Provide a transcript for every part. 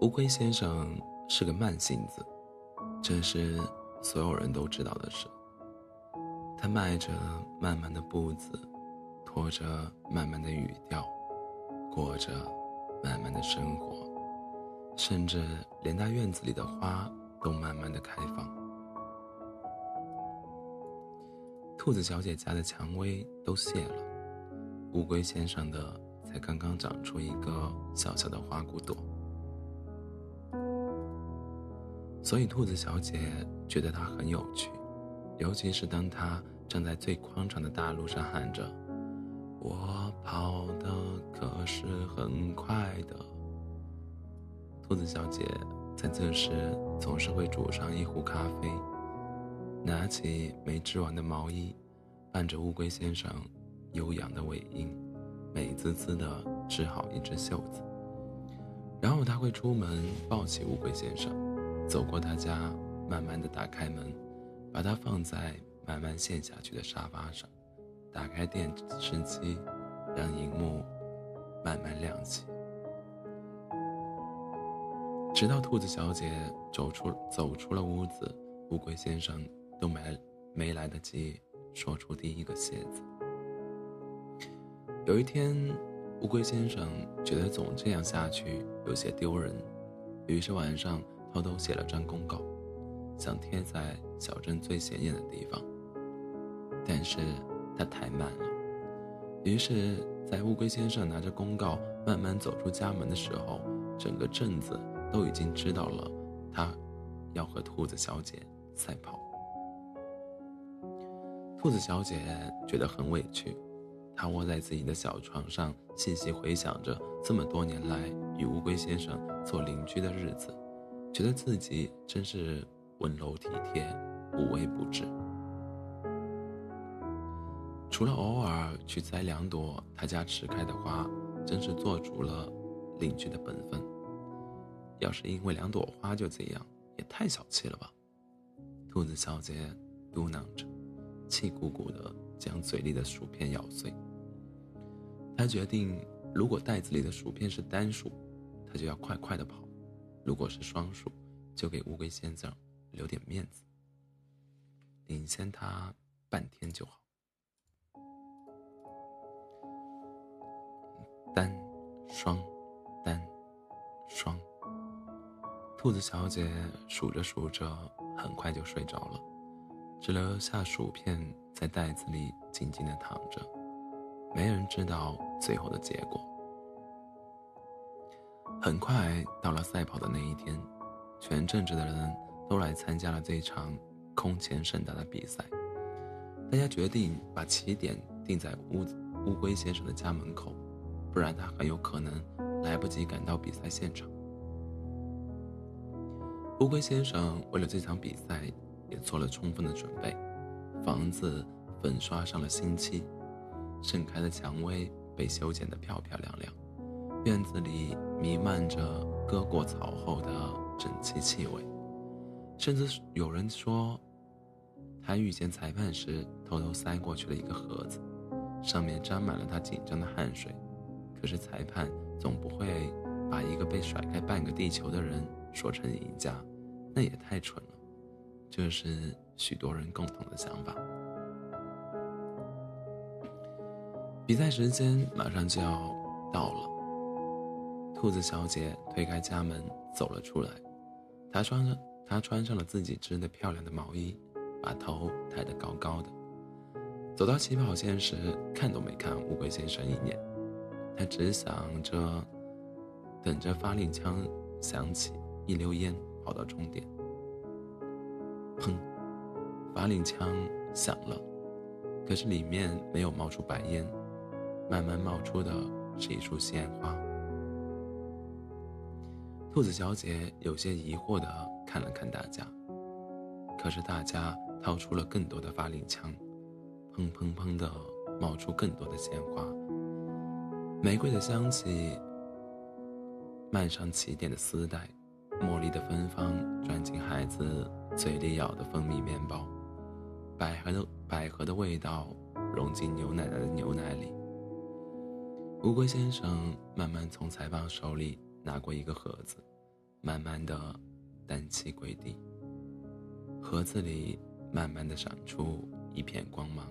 乌龟先生是个慢性子，这是所有人都知道的事。他迈着慢慢的步子，拖着慢慢的语调，过着慢慢的生活，甚至连他院子里的花都慢慢的开放。兔子小姐家的蔷薇都谢了，乌龟先生的才刚刚长出一个小小的花骨朵。所以，兔子小姐觉得它很有趣，尤其是当它站在最宽敞的大路上喊着：“我跑的可是很快的。”兔子小姐在这时总是会煮上一壶咖啡，拿起没织完的毛衣，伴着乌龟先生悠扬的尾音，美滋滋的织好一只袖子，然后他会出门抱起乌龟先生。走过他家，慢慢的打开门，把它放在慢慢陷下去的沙发上，打开电视机，让荧幕慢慢亮起，直到兔子小姐走出走出了屋子，乌龟先生都没没来得及说出第一个谢字。有一天，乌龟先生觉得总这样下去有些丢人，于是晚上。偷偷写了张公告，想贴在小镇最显眼的地方。但是他太慢了，于是，在乌龟先生拿着公告慢慢走出家门的时候，整个镇子都已经知道了他要和兔子小姐赛跑。兔子小姐觉得很委屈，她窝在自己的小床上，细细回想着这么多年来与乌龟先生做邻居的日子。觉得自己真是温柔体贴，无微不至。除了偶尔去摘两朵他家迟开的花，真是做足了邻居的本分。要是因为两朵花就这样，也太小气了吧？兔子小姐嘟囔着，气鼓鼓的将嘴里的薯片咬碎。她决定，如果袋子里的薯片是单数，她就要快快的跑。如果是双数，就给乌龟先生留点面子，领先他半天就好。单，双，单，双。兔子小姐数着数着，很快就睡着了，只留下薯片在袋子里静静的躺着。没人知道最后的结果。很快到了赛跑的那一天，全镇子的人都来参加了这场空前盛大的比赛。大家决定把起点定在乌乌龟先生的家门口，不然他很有可能来不及赶到比赛现场。乌龟先生为了这场比赛也做了充分的准备，房子粉刷上了新漆，盛开的蔷薇被修剪得漂漂亮亮。院子里弥漫着割过草后的整齐气味，甚至有人说，他遇见裁判时偷偷塞过去了一个盒子，上面沾满了他紧张的汗水。可是裁判总不会把一个被甩开半个地球的人说成赢家，那也太蠢了。这是许多人共同的想法。比赛时间马上就要到了。兔子小姐推开家门走了出来，她穿着她穿上了自己织的漂亮的毛衣，把头抬得高高的。走到起跑线时，看都没看乌龟先生一眼，她只想着等着发令枪响起，一溜烟跑到终点。砰！发令枪响了，可是里面没有冒出白烟，慢慢冒出的是一束鲜花。兔子小姐有些疑惑地看了看大家，可是大家掏出了更多的发令枪，砰砰砰地冒出更多的鲜花。玫瑰的香气漫上起点的丝带，茉莉的芬芳钻进孩子嘴里咬的蜂蜜面包，百合的百合的味道融进牛奶奶的牛奶里。乌龟先生慢慢从裁判手里。拿过一个盒子，慢慢的单膝跪地，盒子里慢慢的闪出一片光芒。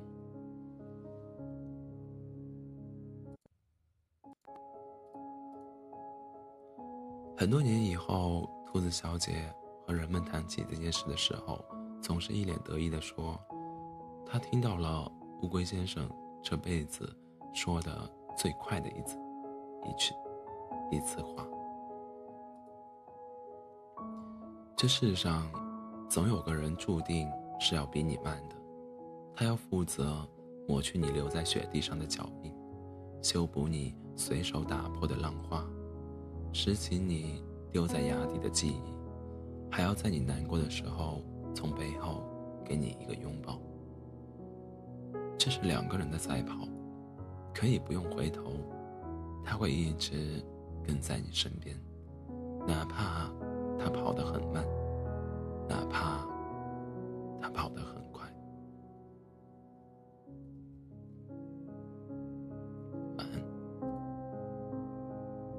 很多年以后，兔子小姐和人们谈起这件事的时候，总是一脸得意的说：“她听到了乌龟先生这辈子说的最快的一次，一句，一次话。”这世上，总有个人注定是要比你慢的，他要负责抹去你留在雪地上的脚印，修补你随手打破的浪花，拾起你丢在崖底的记忆，还要在你难过的时候从背后给你一个拥抱。这是两个人的赛跑，可以不用回头，他会一直跟在你身边，哪怕。他跑得很慢，哪怕他跑得很。